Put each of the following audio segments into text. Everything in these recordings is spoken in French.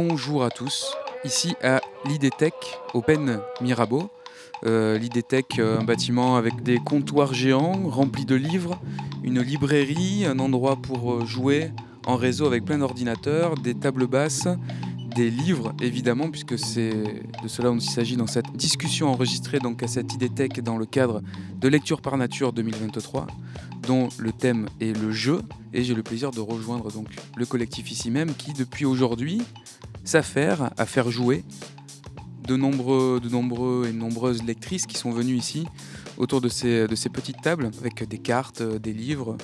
Bonjour à tous, ici à l'IDTech, Open Mirabeau. Euh, L'IDTech, un bâtiment avec des comptoirs géants remplis de livres, une librairie, un endroit pour euh, jouer en réseau avec plein d'ordinateurs, des tables basses, des livres évidemment, puisque c'est de cela dont il s'agit dans cette discussion enregistrée donc à cette IDTech dans le cadre de Lecture par Nature 2023, dont le thème est le jeu. Et j'ai le plaisir de rejoindre donc le collectif ici même qui depuis aujourd'hui s'affaire à faire jouer de nombreux, de et nombreuses lectrices qui sont venues ici autour de ces, de ces petites tables avec des cartes, euh, des livres,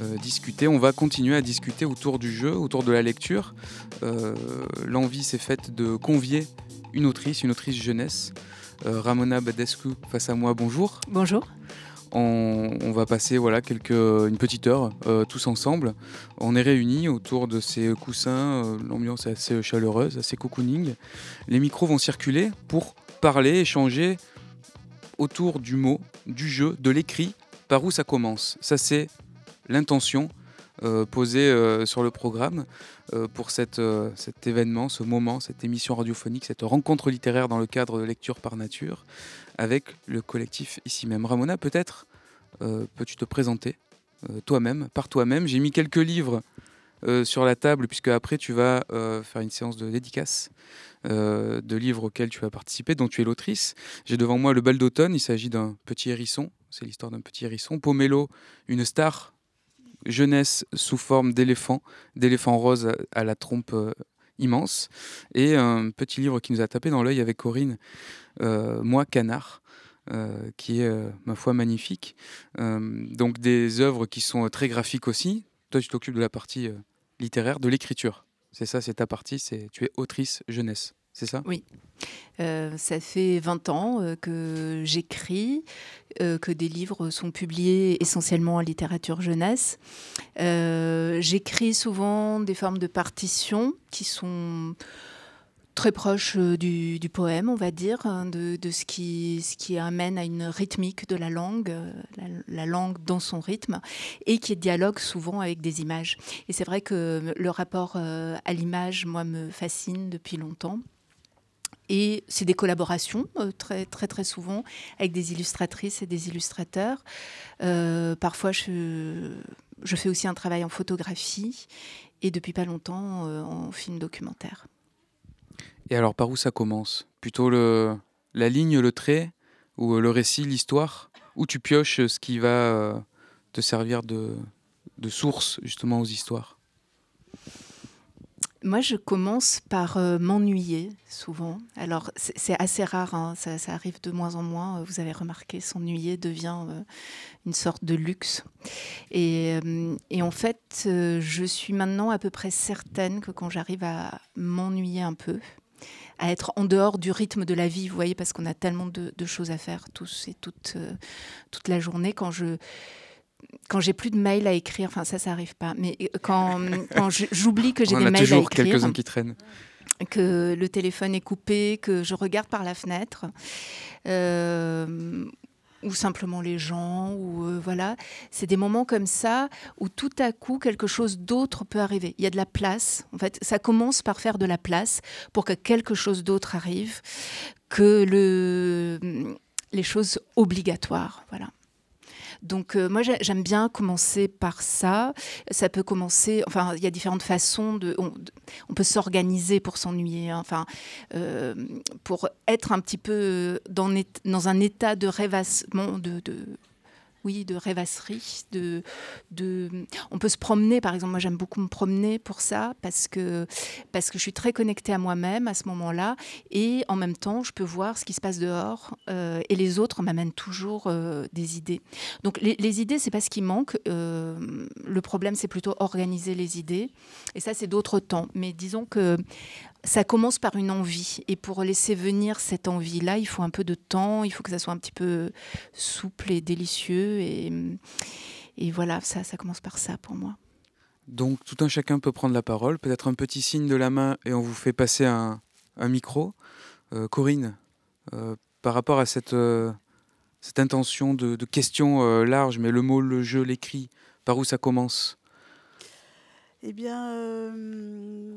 euh, discuter. On va continuer à discuter autour du jeu, autour de la lecture. Euh, L'envie s'est faite de convier une autrice, une autrice jeunesse, Ramona Badescu face à moi. Bonjour. Bonjour. On, va passer voilà, quelques, une petite heure euh, tous ensemble. On est réunis autour de ces coussins. Euh, L'ambiance est assez chaleureuse, assez cocooning. Les micros vont circuler pour parler, échanger autour du mot, du jeu, de l'écrit, par où ça commence. Ça, c'est l'intention euh, posée sur le programme pour cet événement, ce moment, cette émission radiophonique, cette rencontre littéraire dans le cadre de Lecture par Nature avec le collectif ici même. Ramona, peut-être euh, peux-tu te présenter euh, toi-même, par toi-même? J'ai mis quelques livres sur la table, puisque après tu vas faire une séance de dédicace euh, de livres auxquels tu vas participer, dont tu es l'autrice. J'ai devant moi Le bal d'automne, il s'agit d'un petit hérisson, c'est l'histoire d'un petit hérisson. Pomelo, une star jeunesse sous forme d'éléphant, d'éléphant rose à, la trompe euh, immense. Et un petit livre qui nous a tapé dans l'œil avec Corinne, euh, Moi, canard. Euh, qui est, ma foi, magnifique. donc des œuvres qui sont très graphiques aussi. Toi, tu t'occupes de la partie littéraire, de l'écriture. C'est ça, c'est ta partie, c'est tu es autrice jeunesse, c'est ça? Oui. Euh, ça fait 20 ans euh, que j'écris, euh, que des livres sont publiés essentiellement en littérature jeunesse. j'écris souvent des formes de partitions qui sont très proche du, poème, on va dire, de, de, ce, qui, amène à une rythmique de la langue, la, la, langue dans son rythme, et qui dialogue souvent avec des images. Et c'est vrai que le rapport à l'image, moi, me fascine depuis longtemps. Et c'est des collaborations euh, très très souvent avec des illustratrices et des illustrateurs. Euh, parfois, je, fais aussi un travail en photographie et depuis pas longtemps euh, en film documentaire. Et alors, par où ça commence? Plutôt la ligne, le trait, ou le récit, l'histoire? Où tu pioches ce qui va te servir de source justement aux histoires? Moi, je commence par euh, m'ennuyer souvent. Alors, c'est assez rare, hein, ça, arrive de moins en moins. Vous avez remarqué, s'ennuyer devient euh, une sorte de luxe. Et, euh, en fait, je suis maintenant à peu près certaine que quand j'arrive à m'ennuyer un peu, à être en dehors du rythme de la vie, vous voyez, parce qu'on a tellement de, de, choses à faire tous et toutes, toute la journée, quand je quand j'ai plus de mails à écrire, enfin ça, ça arrive pas, mais quand, quand j'oublie que j'ai des mails à écrire. toujours quelques-uns qui traînent. Que le téléphone est coupé, que je regarde par la fenêtre, euh, ou simplement les gens, ou euh, voilà. C'est des moments comme ça où tout à coup quelque chose d'autre peut arriver. Il y a de la place. En fait, ça commence par faire de la place pour que quelque chose d'autre arrive, que le, les choses obligatoires. Voilà. Donc euh, moi j'aime bien commencer par ça. Ça peut commencer, enfin il y a différentes façons de, on, peut s'organiser pour s'ennuyer, hein. enfin euh, pour être un petit peu dans, un état de rêvassement, de oui, de rêvasserie. De, de... On peut se promener, par exemple. Moi, j'aime beaucoup me promener pour ça, parce que, parce que je suis très connectée à moi-même à ce moment-là. Et en même temps, je peux voir ce qui se passe dehors. Euh, et les autres m'amènent toujours euh, des idées. Donc, les, idées, c'est pas ce qui manque. Euh, le problème, c'est plutôt organiser les idées. Et ça, c'est d'autres temps. Mais disons que ça commence par une envie. Et pour laisser venir cette envie-là, il faut un peu de temps, il faut que ça soit un petit peu souple et délicieux. Et, et voilà, ça, ça commence par ça pour moi. Donc tout un chacun peut prendre la parole, peut-être un petit signe de la main et on vous fait passer un, un micro. Euh, Corinne, euh, par rapport à cette, euh, cette intention de, de question euh, large, mais le mot, le jeu, l'écrit, par où ça commence? Eh bien, euh,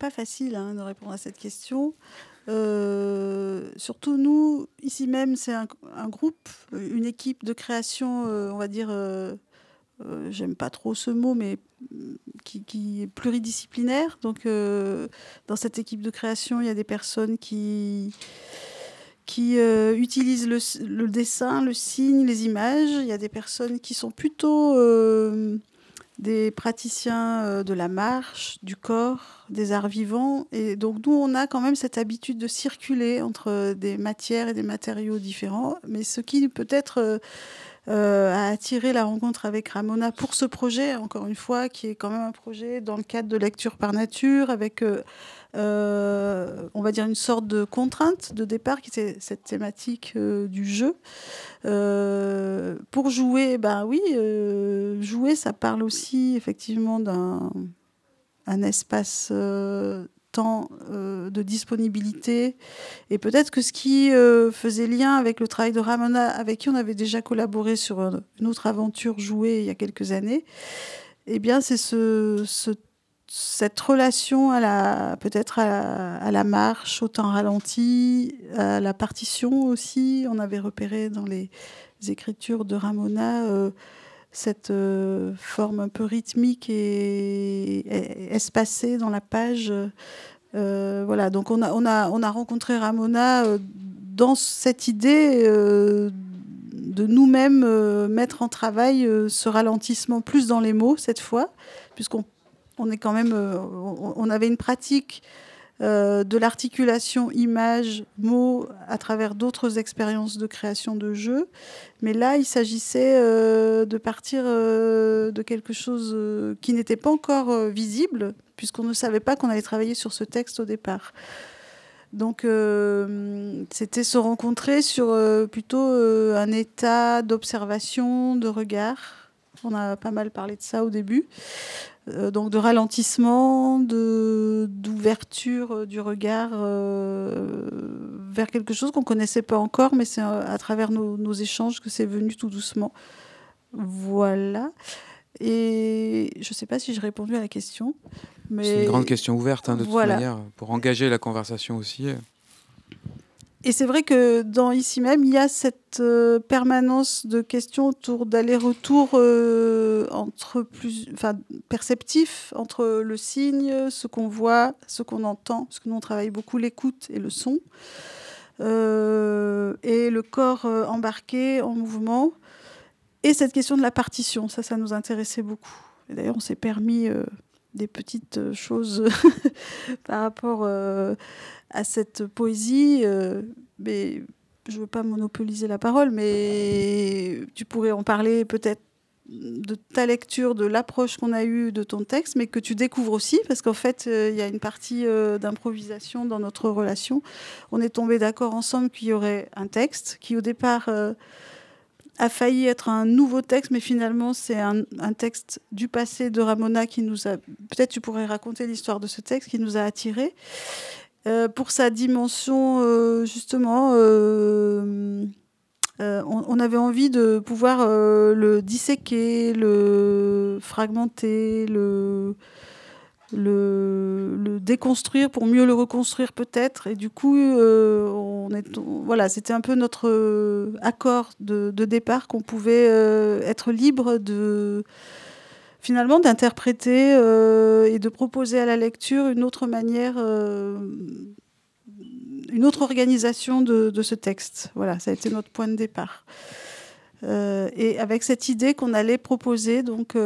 pas facile hein, de répondre à cette question. Euh, surtout nous, ici même, c'est un, groupe, une équipe de création, on va dire, j'aime pas trop ce mot, mais qui, est pluridisciplinaire. Donc, dans cette équipe de création, il y a des personnes qui qui euh, utilisent le, dessin, le signe, les images. Il y a des personnes qui sont plutôt euh, des praticiens euh, de la marche, du corps, des arts vivants. Et donc nous, on a quand même cette habitude de circuler entre des matières et des matériaux différents. Mais ce qui peut-être a attiré la rencontre avec Ramona pour ce projet, encore une fois, qui est quand même un projet dans le cadre de lecture par nature, avec euh, on va dire, une sorte de contrainte de départ qui était cette thématique euh, du jeu. Euh, pour jouer, ben oui, jouer, ça parle aussi effectivement d'un un espace temps de disponibilité. Et peut-être que ce qui faisait lien avec le travail de Ramona, avec qui on avait déjà collaboré sur une autre aventure jouée il y a quelques années, eh bien, c'est ce, ce cette relation à la peut-être à, la marche au temps ralenti, à la partition aussi. On avait repéré dans les écritures de Ramona euh, cette euh, forme un peu rythmique et, espacée dans la page. Euh, voilà, donc on a, on, a, on a rencontré Ramona dans cette idée de nous-mêmes mettre en travail ce ralentissement plus dans les mots cette fois, puisqu'on on est quand même, euh, on, avait une pratique euh, de l'articulation image-mot à travers d'autres expériences de création de jeux. Mais là, il s'agissait euh, de partir de quelque chose qui n'était pas encore visible, puisqu'on ne savait pas qu'on allait travailler sur ce texte au départ. Donc, c'était se rencontrer sur plutôt un état d'observation, de regard. On a pas mal parlé de ça au début. Euh, donc de ralentissement, d'ouverture euh, du regard euh, vers quelque chose qu'on ne connaissait pas encore, mais c'est à, travers nos, échanges que c'est venu tout doucement. Voilà. Et je ne sais pas si j'ai répondu à la question. Mais... C'est une grande question ouverte, hein, de toute manière, pour engager la conversation aussi. Et c'est vrai que dans ici même, il y a cette euh, permanence de questions autour d'aller-retour euh, entre plus, enfin, perceptif entre le signe, ce qu'on voit, ce qu'on entend, parce que nous on travaille beaucoup l'écoute et le son, euh, et le corps embarqué en mouvement, et cette question de la partition, ça, ça nous intéressait beaucoup. Et d'ailleurs, on s'est permis des petites choses par rapport à cette poésie. Euh, mais je ne veux pas monopoliser la parole, mais tu pourrais en parler peut-être de ta lecture, de l'approche qu'on a eue de ton texte, mais que tu découvres aussi, parce qu'en fait, euh, il y a une partie euh, d'improvisation dans notre relation. On est tombé d'accord ensemble qu'il y aurait un texte qui, au départ, a failli être un nouveau texte, mais finalement, c'est un, un, texte du passé de Ramona qui nous a... Peut-être tu pourrais raconter l'histoire de ce texte qui nous a attirés. Euh, pour sa dimension, euh, justement, euh, on, avait envie de pouvoir le disséquer, le fragmenter, le, déconstruire pour mieux le reconstruire peut-être. Et du coup, on est, voilà, c'était un peu notre accord de départ qu'on pouvait être libre de finalement d'interpréter euh, et de proposer à la lecture une autre manière, euh, une autre organisation de, ce texte. Voilà, ça a été notre point de départ. Euh, et avec cette idée qu'on allait proposer donc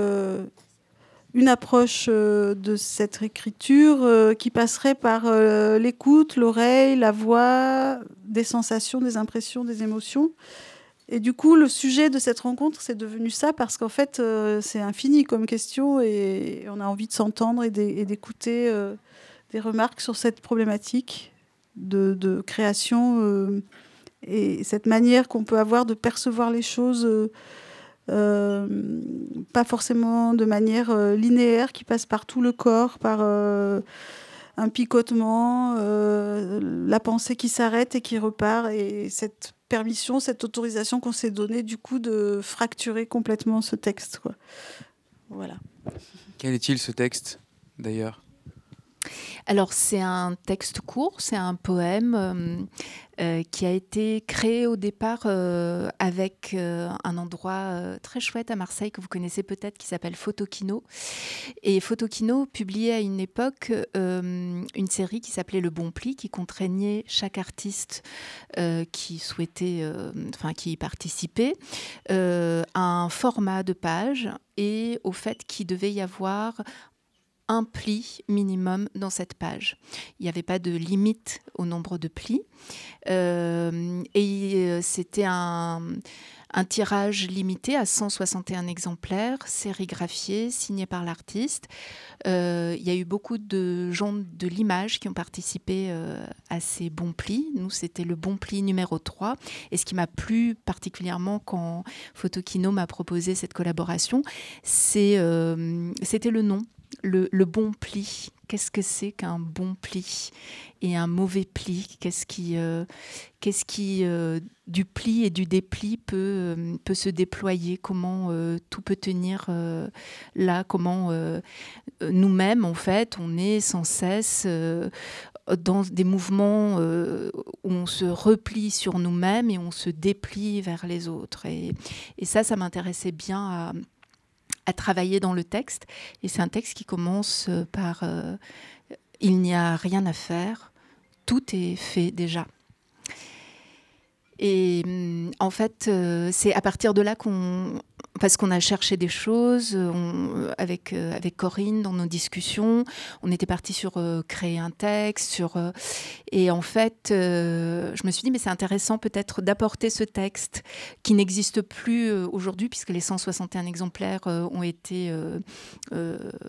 une approche de cette écriture qui passerait par l'écoute, l'oreille, la voix, des sensations, des impressions, des émotions, et du coup, le sujet de cette rencontre, c'est devenu ça parce qu'en fait, euh, c'est infini comme question et on a envie de s'entendre et d'écouter euh, des remarques sur cette problématique de, création euh, et cette manière qu'on peut avoir de percevoir les choses, pas forcément de manière linéaire qui passe par tout le corps, par un picotement, la pensée qui s'arrête et qui repart. Et cette permission, cette autorisation qu'on s'est donnée du coup de fracturer complètement ce texte. Voilà. Quel est-il ce texte d'ailleurs? Alors c'est un texte court, c'est un poème euh, euh, qui a été créé au départ euh, avec un endroit très chouette à Marseille que vous connaissez peut-être qui s'appelle Photokino. Et Photokino publiait à une époque une série qui s'appelait Le Bon Pli qui contraignait chaque artiste qui souhaitait, enfin qui y participait, à un format de page et au fait qu'il devait y avoir un pli minimum dans cette page. Il n'y avait pas de limite au nombre de plis. Euh, et euh, c'était un, tirage limité à 161 exemplaires, sérigraphiés, signés par l'artiste. Euh, il y a eu beaucoup de gens de l'image qui ont participé à ces bons plis. Nous, c'était le bon pli numéro 3. Et ce qui m'a plu particulièrement quand Photokino m'a proposé cette collaboration, c'était le nom le, bon pli. Qu'est-ce que c'est qu'un bon pli et un mauvais pli? Qu'est-ce qui, euh, qu'est-ce qui euh, du pli et du dépli peut, euh, peut se déployer? Comment tout peut tenir là? Comment nous-mêmes, en fait, on est sans cesse dans des mouvements où on se replie sur nous-mêmes et on se déplie vers les autres. Et, et ça, ça m'intéressait bien à à travailler dans le texte. Et c'est un texte qui commence euh, par euh, Il n'y a rien à faire, tout est fait déjà. Et mm, en fait, euh, c'est à partir de là qu'on parce qu'on a cherché des choses euh, avec, euh, avec Corinne dans nos discussions. On était parti sur créer un texte. Sur, et en fait, je me suis dit, mais c'est intéressant peut-être d'apporter ce texte qui n'existe plus aujourd'hui, puisque les 161 exemplaires ont été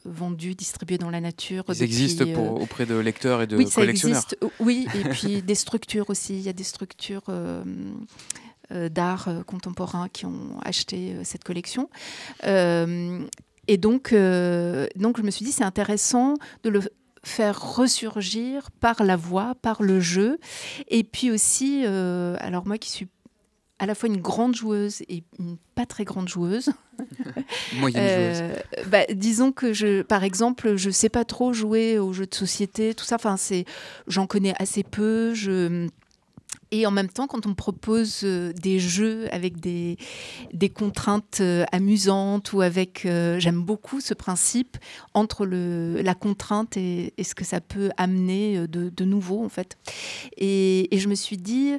vendus, distribués dans la nature. Ils existent pour, auprès de lecteurs et de oui, collectionneurs. Ça existe, oui, et puis des structures aussi. Il y a des structures. Euh, d'art euh, contemporain qui ont acheté euh, cette collection. et donc, donc, je me suis dit, c'est intéressant de le faire ressurgir par la voix, par le jeu. Et puis aussi, alors moi qui suis à la fois une grande joueuse et une pas très grande joueuse. Moyenne joueuse. Bah, disons que je, par exemple, je sais pas trop jouer aux jeux de société, tout ça. Enfin, c'est, j'en connais assez peu. Je et en même temps, quand on propose euh, des jeux avec des, des contraintes euh, amusantes ou avec... Euh, j'aime beaucoup ce principe entre le, la contrainte et, ce que ça peut amener de, nouveau, en fait. Et, et, je me suis dit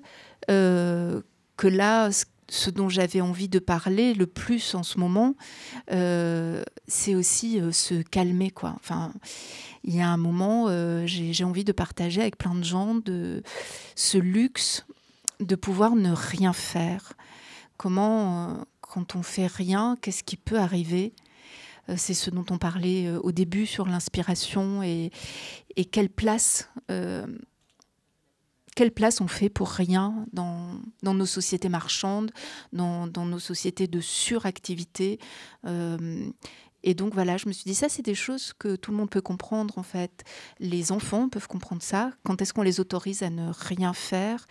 que là, ce dont j'avais envie de parler le plus en ce moment, c'est aussi se calmer. Enfin, il y a un moment, euh, j'ai envie de partager avec plein de gens de ce luxe de pouvoir ne rien faire. Comment, euh, quand on fait rien, qu'est-ce qui peut arriver? Euh, C'est ce dont on parlait au début sur l'inspiration et, quelle place. Quelle place on fait pour rien dans, nos sociétés marchandes, dans, nos sociétés de suractivité et donc voilà, je me suis dit, ça, c'est des choses que tout le monde peut comprendre en fait. Les enfants peuvent comprendre ça. Quand est-ce qu'on les autorise à ne rien faire?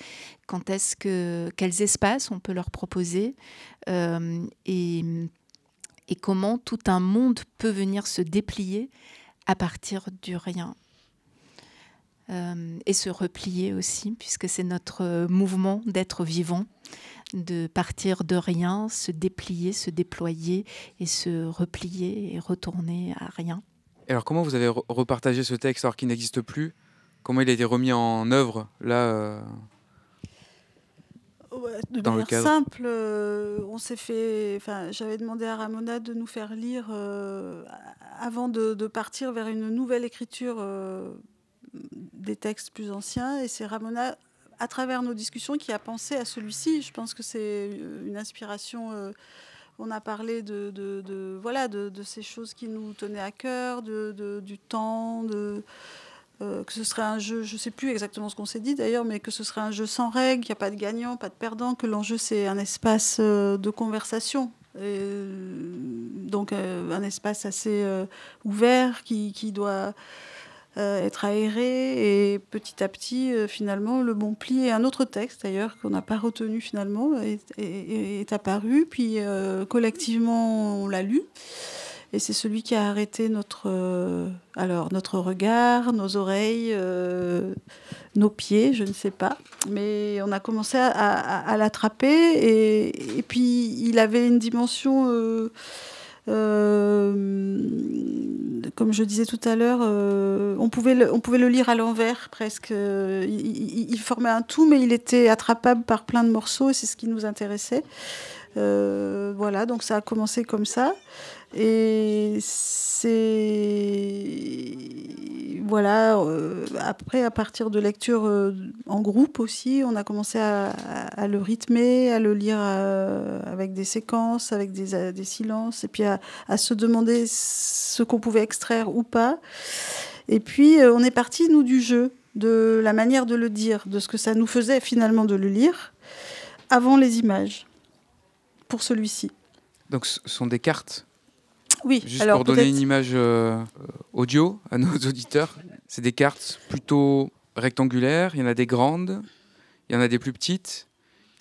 Quand est-ce que quels espaces on peut leur proposer? Euh, et comment tout un monde peut venir se déplier à partir du rien? Euh, et se replier aussi, puisque c'est notre mouvement d'être vivant de partir de rien, se déplier, se déployer et se replier et retourner à rien. alors comment vous avez repartagé ce texte alors qu'il n'existe plus? Comment il a été remis en œuvre là euh, de dans manière simple, euh, on s'est fait. Enfin, j'avais demandé à Ramona de nous faire lire euh, avant de, de, partir vers une nouvelle écriture des textes plus anciens, et c'est Ramona à travers nos discussions qui a pensé à celui-ci. Je pense que c'est euh, une inspiration. Euh, on a parlé de, voilà de, ces choses qui nous tenaient à cœur, de, du temps, de euh, que ce serait un jeu, je ne sais plus exactement ce qu'on s'est dit d'ailleurs, mais que ce serait un jeu sans règles, qu'il n'y a pas de gagnant, pas de perdant, que l'enjeu c'est un espace de conversation. donc un espace assez ouvert qui, qui doit être aéré et petit à petit, euh, finalement, le bon pli et un autre texte d'ailleurs qu'on n'a pas retenu finalement est, apparu. Puis euh, collectivement, on l'a lu. Et c'est celui qui a arrêté notre, alors, notre regard, nos oreilles, nos pieds, je ne sais pas. Mais on a commencé à, l'attraper. Et, puis, il avait une dimension euh, comme je disais tout à l'heure, euh, on, pouvait le, on pouvait le lire à l'envers presque. Il, formait un tout, mais il était attrapable par plein de morceaux et c'est ce qui nous intéressait. Euh, voilà, donc ça a commencé comme ça. Et c'est. Voilà, euh, après, à partir de lectures euh, en groupe aussi, on a commencé à, le rythmer, à le lire euh, avec des séquences, avec des, silences, et puis à se demander ce qu'on pouvait extraire ou pas. Et puis, on est parti, nous, du jeu, de la manière de le dire, de ce que ça nous faisait finalement de le lire, avant les images, pour celui-ci. Donc, ce sont des cartes oui, Juste pour donner une image euh, audio à nos auditeurs, c'est des cartes plutôt rectangulaires. Il y en a des grandes, il y en a des plus petites.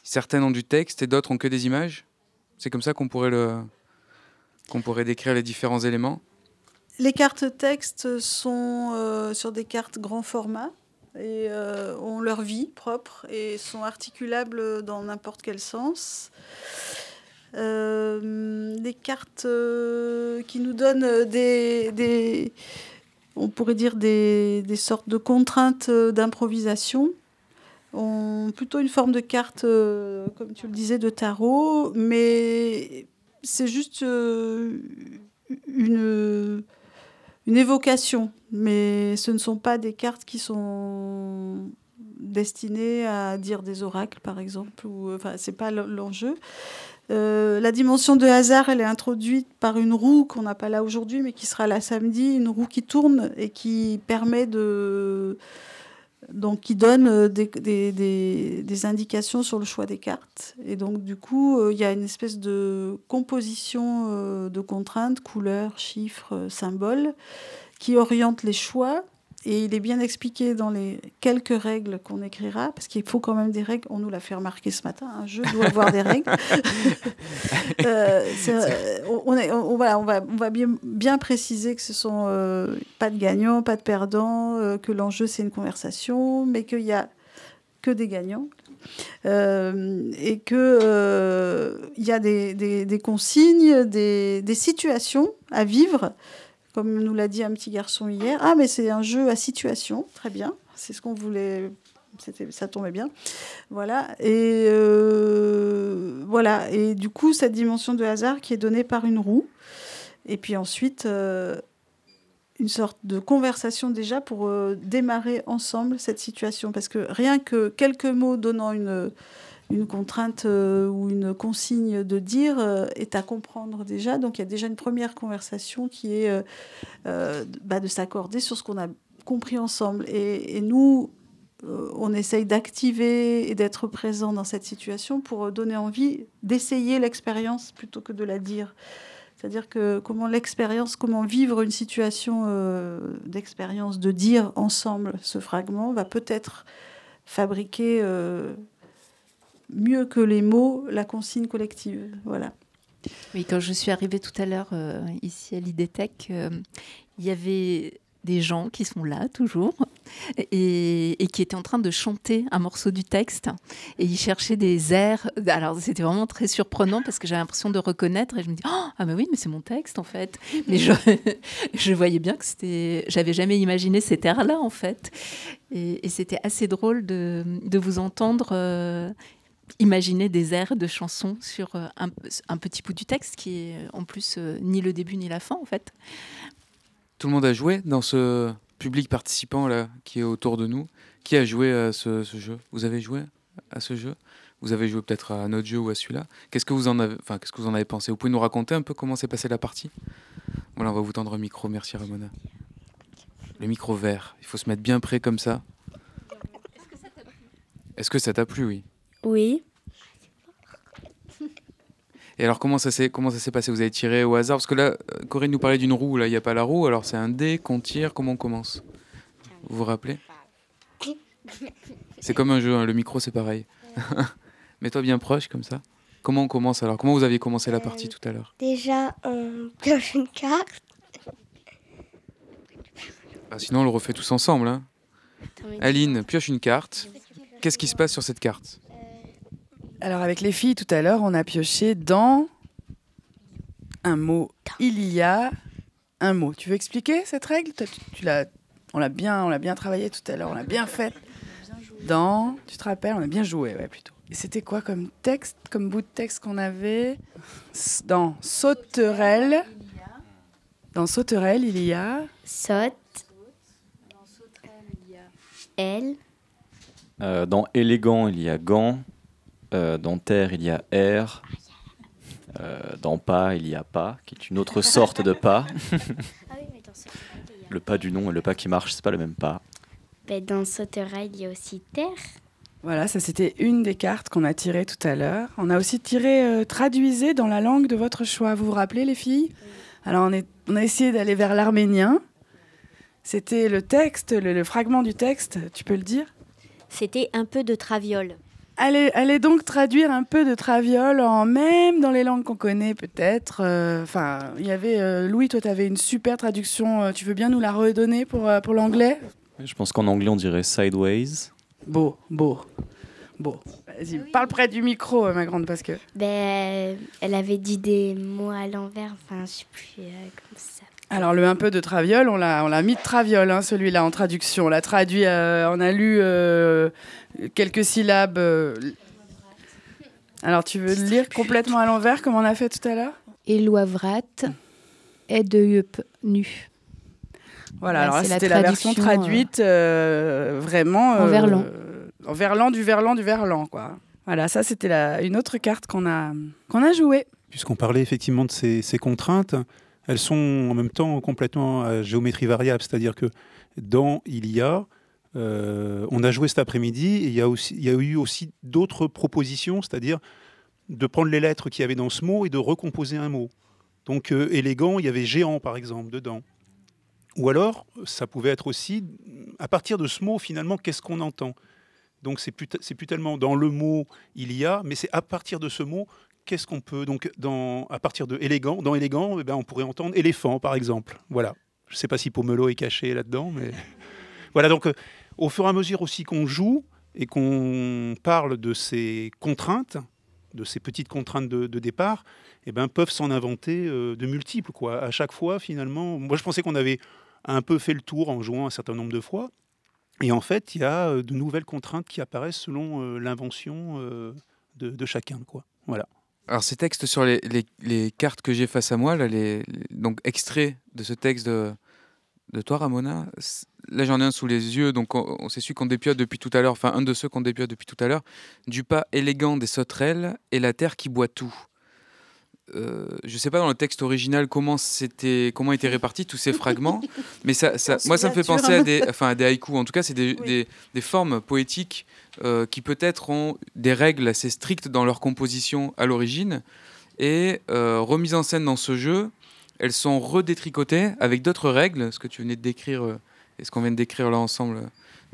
Certaines ont du texte et d'autres ont que des images. C'est comme ça qu'on pourrait, le... qu'on pourrait décrire les différents éléments. Les cartes texte sont euh, sur des cartes grand format et euh, ont leur vie propre et sont articulables dans n'importe quel sens. Euh, des cartes euh, qui nous donnent des, on pourrait dire des, sortes de contraintes d'improvisation. ont plutôt une forme de carte, euh, comme tu le disais, de tarot, mais c'est juste une, une évocation. Mais ce ne sont pas des cartes qui sont destinées à dire des oracles, par exemple. Ou, enfin, c'est pas l'enjeu. Euh, la dimension de hasard, elle est introduite par une roue qu'on n'a pas là aujourd'hui, mais qui sera là samedi, une roue qui tourne et qui permet de. Donc, qui donne euh, des, indications sur le choix des cartes. Et donc, du coup, euh, il y a une espèce de composition de contraintes, couleurs, chiffres, symboles, qui oriente les choix et il est bien expliqué dans les quelques règles qu'on écrira, parce qu'il faut quand même des règles. On nous l'a fait remarquer ce matin, un jeu doit avoir des règles. Euh, on, on, va, on va bien, bien préciser que ce sont euh, pas de gagnants, pas de perdants, euh, que l'enjeu c'est une conversation, mais qu'il y a que des gagnants. et que il y a des, des, des consignes, des, des, situations à vivre comme nous l'a dit un petit garçon hier. Ah, mais c'est un jeu à situation, très bien. C'est ce qu'on voulait. Ça tombait bien. Voilà. Et euh, voilà. Et du coup, cette dimension de hasard qui est donnée par une roue. Et puis ensuite, euh, une sorte de conversation déjà pour euh, démarrer ensemble cette situation. Parce que rien que quelques mots donnant une une contrainte euh, ou une consigne de dire euh, est à comprendre déjà. Donc il y a déjà une première conversation qui est euh, bah, de s'accorder sur ce qu'on a compris ensemble. Et, nous, on essaye d'activer et d'être présent dans cette situation pour donner envie d'essayer l'expérience plutôt que de la dire. C'est-à-dire que comment l'expérience, comment vivre une situation d'expérience, de dire ensemble ce fragment, va peut-être fabriquer mieux que les mots la consigne collective. Voilà. Oui, quand je suis arrivée tout à l'heure euh, ici à l'IDTech, euh, il y avait des gens qui sont là toujours et, qui étaient en train de chanter un morceau du texte et ils cherchaient des airs. Alors c'était vraiment très surprenant parce que j'avais l'impression de reconnaître et je me dis oh, ah mais oui mais c'est mon texte en fait. Mais je, voyais bien que c'était j'avais jamais imaginé cet air là en fait et, c'était assez drôle de, de vous entendre. Euh, imaginer des airs de chansons sur euh, un, petit bout du texte qui est euh, en plus euh, ni le début ni la fin en fait. Tout le monde a joué dans ce public participant là qui est autour de nous. Qui a joué à ce, jeu? Vous avez joué à ce jeu? Vous avez joué peut-être à notre jeu ou à celui-là? Qu'est-ce que vous en avez, enfin qu'est-ce que vous en avez pensé? Vous pouvez nous raconter un peu comment s'est passée la partie? Voilà, on va vous tendre un micro. Merci Ramona. Le micro vert. Il faut se mettre bien près comme ça. Est-ce que ça t'a plu? Oui. Oui. Et alors, comment ça s'est comment ça s'est passé? Vous avez tiré au hasard? Parce que là, euh, Corinne nous parlait d'une roue. Là, il n'y a pas la roue. Alors, c'est un dé qu'on tire. Comment on commence? Vous vous rappelez? C'est comme un jeu. Hein, le micro, c'est pareil. Mets-toi bien proche comme ça. Comment on commence alors? Comment vous aviez commencé la partie tout à l'heure? Déjà, on on pioche une carte. Ah, sinon, on le refait tous ensemble. Hein. Aline, pioche une carte. Qu'est-ce qui se passe sur cette carte? Alors, avec les filles, tout à l'heure, on a pioché dans un mot. Il y a un mot. Tu veux expliquer cette règle? Tu, l'as, on l'a bien, on l'a bien travaillé tout à l'heure, on l'a bien fait. Dans, tu te rappelles, on a bien joué, ouais, plutôt. Et c'était quoi comme texte, comme bout de texte qu'on avait? Dans Sauterelle. Dans Sauterelle, il y a. Saute. Dans Sauterelle, il y a. Elle. Euh, dans élégant, il y a gant. Euh, dans terre, il y a air. Euh, dans pas, il y a pas, qui est une autre sorte de pas. Ah le pas du nom et le pas qui marche, c'est pas le même pas. Ben, dans Sauterelle, il y a aussi terre. Voilà, ça c'était une des cartes qu'on a tirées tout à l'heure. On a aussi tiré euh, traduisez dans la langue de votre choix. Vous vous rappelez les filles? Alors on, est, on, a essayé d'aller vers l'arménien. C'était le texte, le, fragment du texte, tu peux le dire? C'était un peu de traviole. Allez, allez donc traduire un peu de traviole, en, même dans les langues qu'on connaît peut-être. Euh, enfin, il y avait euh, Louis, toi, tu avais une super traduction. Euh, tu veux bien nous la redonner pour, pour l'anglais? Je pense qu'en anglais, on dirait sideways. Beau, beau, beau. Vas-y, parle près du micro, ma grande, parce que. Ben, elle avait dit des mots à l'envers. Enfin, je sais plus comme ça. Alors le un peu de traviole, on l'a, on l'a mis de traviole, hein, celui-là en traduction. On l'a traduit, euh, on a lu euh, quelques syllabes. Euh. Alors tu veux le lire complètement à l'envers comme on a fait tout à l'heure? Eloivrat est de nu. Voilà, alors c'était la, version traduite vraiment en verlan. en verlan du verlan du verlan quoi. Voilà, ça c'était une autre carte qu'on a qu'on a jouée. Puisqu'on parlait effectivement de ces, ces contraintes, elles sont en même temps complètement à géométrie variable, c'est-à-dire que dans il y a, euh, on a joué cet après-midi il y, a aussi, eu aussi d'autres propositions, c'est-à-dire de prendre les lettres qu'il y avait dans ce mot et de recomposer un mot. Donc euh, élégant, il y avait géant par exemple dedans. Ou alors, ça pouvait être aussi, à partir de ce mot, finalement, qu'est-ce qu'on entend? Donc c'est plus, plus tellement dans le mot il y a, mais c'est à partir de ce mot, qu'est-ce qu'on peut donc dans, à partir de élégant, dans élégant, eh ben, on pourrait entendre éléphant par exemple. Voilà. Je ne sais pas si Pomelo est caché là-dedans, mais voilà. Donc, euh, au fur et à mesure aussi qu'on joue et qu'on parle de ces contraintes, de ces petites contraintes de, départ, eh ben, peuvent s'en inventer euh, de multiples. Quoi. À chaque fois, finalement, moi je pensais qu'on avait un peu fait le tour en jouant un certain nombre de fois. Et en fait, il y a euh, de nouvelles contraintes qui apparaissent selon l'invention de, de, chacun. Quoi. Voilà. Alors ces textes sur les, cartes que j'ai face à moi, là, les, donc extraits de ce texte de, toi Ramona, là j'en ai un sous les yeux, donc on, s'est su qu'on dépiote depuis tout à l'heure, enfin un de ceux qu'on dépiote depuis tout à l'heure, du pas élégant des sauterelles et la terre qui boit tout. Euh, je ne sais pas dans le texte original comment c'était comment étaient répartis tous ces fragments, mais ça, ça moi ça me fait penser à des, enfin, à des haïkus. En tout cas, c'est des, des, des, formes poétiques euh, qui peut-être ont des règles assez strictes dans leur composition à l'origine et euh, remises en scène dans ce jeu, elles sont redétricotées avec d'autres règles, ce que tu venais de décrire et ce qu'on vient de décrire là ensemble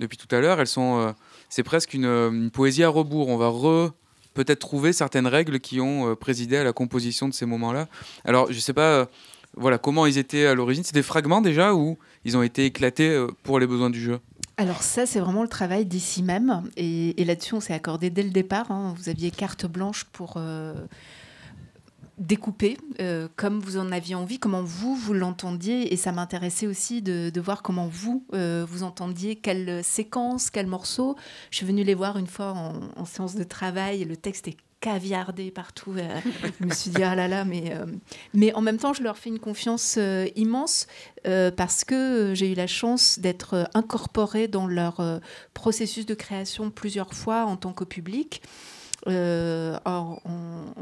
depuis tout à l'heure. Elles sont, c'est presque une, une, poésie à rebours. On va re peut-être trouver certaines règles qui ont euh, présidé à la composition de ces moments-là. Alors, je ne sais pas euh, voilà, comment ils étaient à l'origine. C'est des fragments déjà ou ils ont été éclatés euh, pour les besoins du jeu? Alors ça, c'est vraiment le travail d'ici même. Et, là-dessus, on s'est accordé dès le départ. Hein. Vous aviez carte blanche pour découper euh, comme vous en aviez envie, comment vous, vous l'entendiez. Et ça m'intéressait aussi de, voir comment vous, euh, vous entendiez quelle séquence, quel morceau. Je suis venue les voir une fois en, séance de travail. Le texte est caviardé partout. Euh, je me suis dit, ah là là, mais, mais en même temps, je leur fais une confiance immense parce que j'ai eu la chance d'être incorporée dans leur processus de création plusieurs fois en tant que public. Euh, en,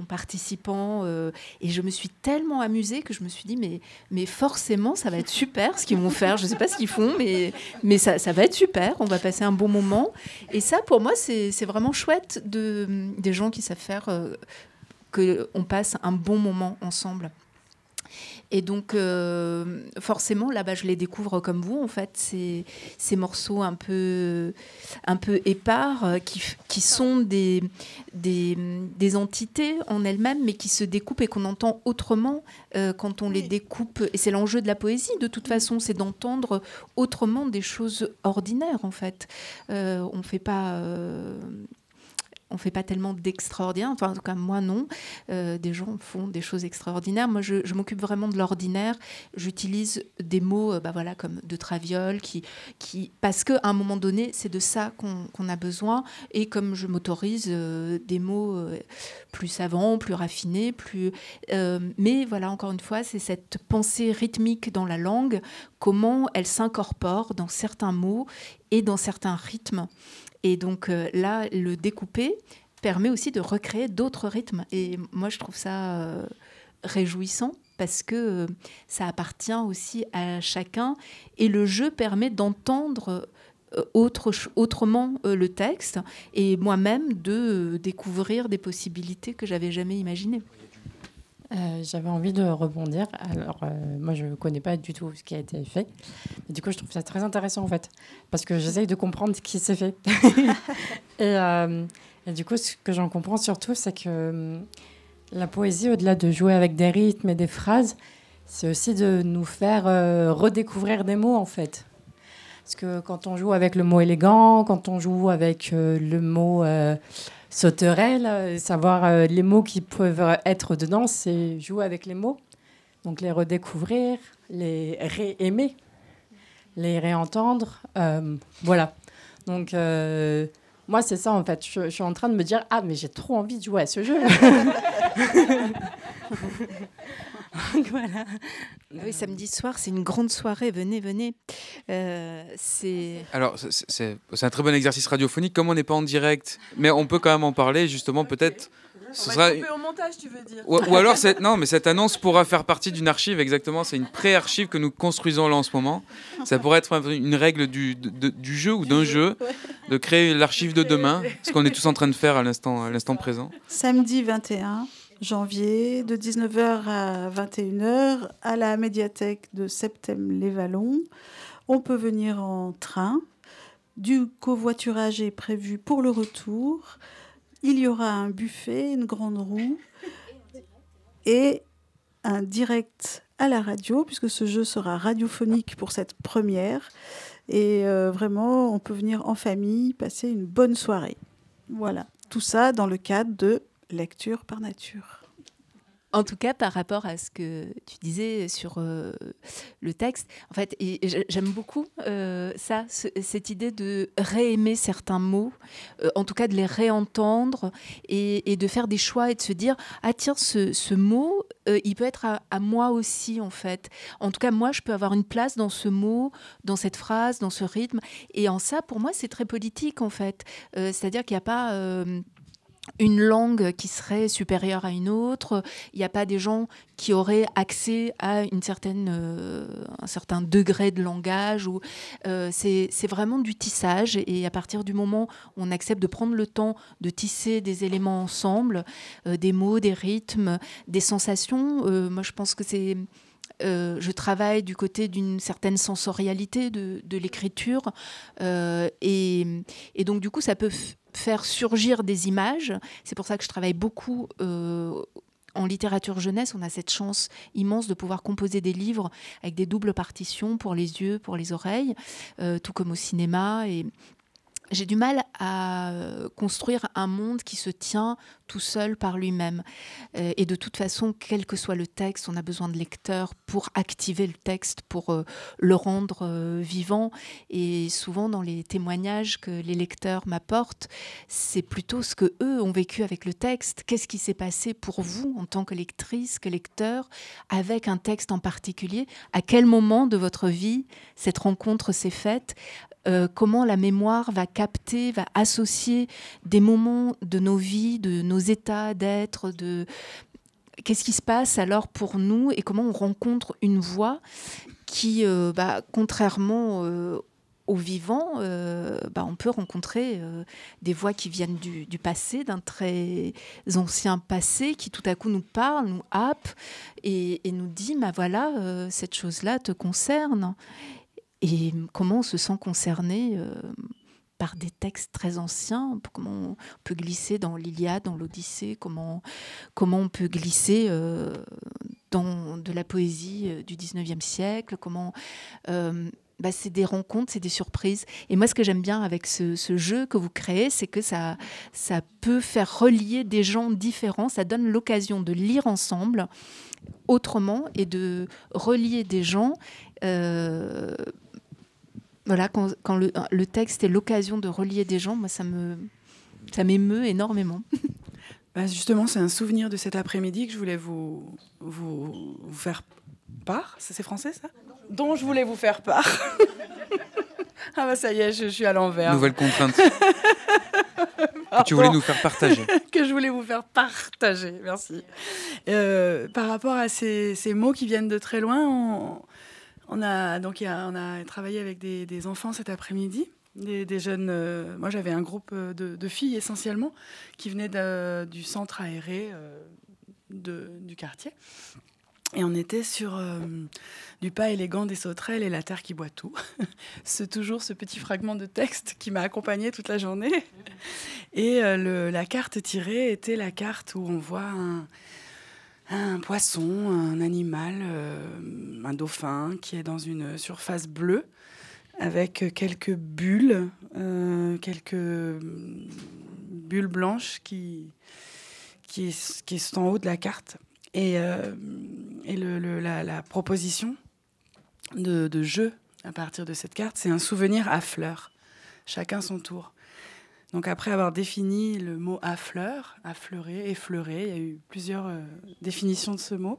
participant. Euh, et je me suis tellement amusée que je me suis dit, mais, mais forcément, ça va être super ce qu'ils vont faire. Je ne sais pas ce qu'ils font, mais, mais ça, ça, va être super. On va passer un bon moment. Et ça, pour moi, c'est vraiment chouette de, des gens qui savent faire euh, qu'on passe un bon moment ensemble. Et donc, euh, forcément, là-bas, je les découvre comme vous, en fait, ces, ces morceaux un peu, un peu épars, euh, qui, qui sont des, des, des entités en elles-mêmes, mais qui se découpent et qu'on entend autrement euh, quand on les découpe. Et c'est l'enjeu de la poésie, de toute façon, c'est d'entendre autrement des choses ordinaires, en fait. on ne fait pas on fait pas tellement d'extraordinaire. Enfin, en tout cas, moi, non. Euh, des gens font des choses extraordinaires. Moi, je, m'occupe vraiment de l'ordinaire. J'utilise des mots euh, bah voilà, comme de traviole, qui, qui, parce qu'à un moment donné, c'est de ça qu'on a besoin. Et comme je m'autorise euh, des mots plus savants, plus raffinés, plus. mais voilà, encore une fois, c'est cette pensée rythmique dans la langue, comment elle s'incorpore dans certains mots et dans certains rythmes. Et donc euh, là, le découper permet aussi de recréer d'autres rythmes. Et moi, je trouve ça euh, réjouissant parce que euh, ça appartient aussi à chacun. Et le jeu permet d'entendre autre, autrement le texte et moi-même de découvrir des possibilités que j'avais jamais imaginées. Euh, j'avais envie de rebondir. Alors, euh, moi, je ne connais pas du tout ce qui a été fait. Mais du coup, je trouve ça très intéressant, en fait. Parce que j'essaye de comprendre ce qui s'est fait. Euh, et, du coup, ce que j'en comprends surtout, c'est que la poésie, au-delà de jouer avec des rythmes et des phrases, c'est aussi de nous faire redécouvrir des mots, en fait. Parce que quand on joue avec le mot élégant, quand on joue avec le mot sauterelle, savoir euh, les mots qui peuvent être dedans, c'est jouer avec les mots. Donc les redécouvrir, les réaimer, les réentendre. Euh, voilà. Donc euh, moi, c'est ça en fait. Je, je, suis en train de me dire Ah, mais j'ai trop envie de jouer à ce jeu. voilà. Oui, samedi soir, c'est une grande soirée. Venez, venez. Euh, c'est. Alors, c'est un très bon exercice radiophonique. Comme on n'est pas en direct, mais on peut quand même en parler, justement, peut-être. Ce sera... au montage, tu veux dire ou, alors, non, mais cette annonce pourra faire partie d'une archive, exactement. C'est une pré-archive que nous construisons là en ce moment. Ça pourrait être une règle du, du jeu ou d'un jeu, de créer l'archive de demain, ce qu'on est tous en train de faire à l'instant présent. Samedi 21, janvier, de 19h à 21h, à la médiathèque de Septem-les-Vallons. On peut venir en train. Du covoiturage est prévu pour le retour. Il y aura un buffet, une grande roue et un direct à la radio, puisque ce jeu sera radiophonique pour cette première. Et euh, vraiment, on peut venir en famille, passer une bonne soirée. Voilà, tout ça dans le cadre de lecture par nature. En tout cas, par rapport à ce que tu disais sur euh, le texte, en fait, j'aime beaucoup euh, ça, cette idée de réaimer certains mots, euh, en tout cas de les réentendre et, de faire des choix et de se dire ah tiens ce, mot, il peut être à, à, moi aussi en fait. En tout cas, moi, je peux avoir une place dans ce mot, dans cette phrase, dans ce rythme. Et en ça, pour moi, c'est très politique en fait. C'est-à-dire qu'il n'y a pas une langue qui serait supérieure à une autre. Il n'y a pas des gens qui auraient accès à une certaine, euh, un certain degré de langage. Ou, euh, c'est, vraiment du tissage. Et à partir du moment où on accepte de prendre le temps de tisser des éléments ensemble, euh, des mots, des rythmes, des sensations, moi je pense que c'est... je travaille du côté d'une certaine sensorialité de, l'écriture. et, et, donc, du coup, ça peut faire surgir des images. C'est pour ça que je travaille beaucoup euh, en littérature jeunesse, on a cette chance immense de pouvoir composer des livres avec des doubles partitions pour les yeux, pour les oreilles, euh, tout comme au cinéma. Et j'ai du mal à euh, construire un monde qui se tient tout seul par lui-même. Euh, et de toute façon, quel que soit le texte, on a besoin de lecteurs pour activer le texte, pour euh, le rendre vivant. Et souvent, dans les témoignages que les lecteurs m'apportent, c'est plutôt ce que eux ont vécu avec le texte. Qu'est-ce qui s'est passé pour vous en tant que lectrice, que lecteur, avec un texte en particulier? À quel moment de votre vie cette rencontre s'est faite? Euh, comment la mémoire va capter, va associer des moments de nos vies, de nos états d'être, de qu'est-ce qui se passe alors pour nous et comment on rencontre une voix qui, euh, bah, contrairement euh, au vivant, euh, bah, on peut rencontrer des voix qui viennent du, passé, d'un très ancien passé, qui tout à coup nous parle, nous happe et, nous dit, bah voilà, cette chose-là te concerne. Et comment on se sent concerné par des textes très anciens, comment on peut glisser dans l'Iliade, dans l'Odyssée, comment, comment on peut glisser dans de la poésie du 19e siècle, comment bah, c'est des rencontres, c'est des surprises. Et moi, ce que j'aime bien avec ce, jeu que vous créez, c'est que ça, ça peut faire relier des gens différents. Ça donne l'occasion de lire ensemble autrement et de relier des gens. Euh, voilà, quand, quand le, le, texte est l'occasion de relier des gens, moi, ça me ça m'émeut énormément. Bah justement, c'est un souvenir de cet après-midi que je voulais vous, vous, vous faire part. C'est français, ça? Dont je voulais vous faire part. ah bah ça y est, je, suis à l'envers. Nouvelle contrainte. que tu voulais nous faire partager. que je voulais vous faire partager, merci. Euh, par rapport à ces, ces, mots qui viennent de très loin, on, on a, donc, on a travaillé avec des, enfants cet après-midi. Des, jeunes. Euh, moi, j'avais un groupe de, de, filles essentiellement qui venaient du centre aéré euh, du quartier. Et on était sur euh, du pas élégant des sauterelles et la terre qui boit tout. C'est toujours ce petit fragment de texte qui m'a accompagné toute la journée. Et euh, la carte tirée était la carte où on voit un, poisson, un animal, euh, un dauphin qui est dans une surface bleue avec quelques bulles, quelques bulles blanches qui, qui, sont en haut de la carte. Et, euh, et la, proposition de, de, jeu à partir de cette carte, c'est un souvenir à fleurs, chacun son tour. Donc après avoir défini le mot à fleurs, affleurer, effleurer, il y a eu plusieurs euh, définitions de ce mot.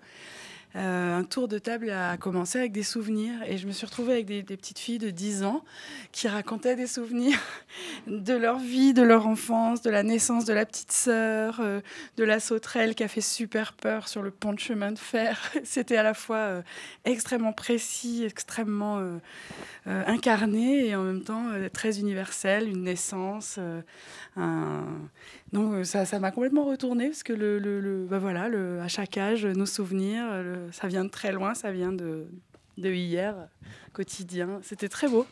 Euh, un tour de table a commencé avec des souvenirs et je me suis retrouvée avec des, petites filles de 10 ans qui racontaient des souvenirs de leur vie, de leur enfance, de la naissance de la petite sœur, euh, de la sauterelle qui a fait super peur sur le pont de chemin de fer. C'était à la fois euh, extrêmement précis, extrêmement incarné et en même temps très universel, une naissance, un donc euh, ça, m'a complètement retourné parce que le, le, bah voilà, le, à chaque âge, nos souvenirs, ça vient de très loin, ça vient de, de hier, quotidien. C'était très beau.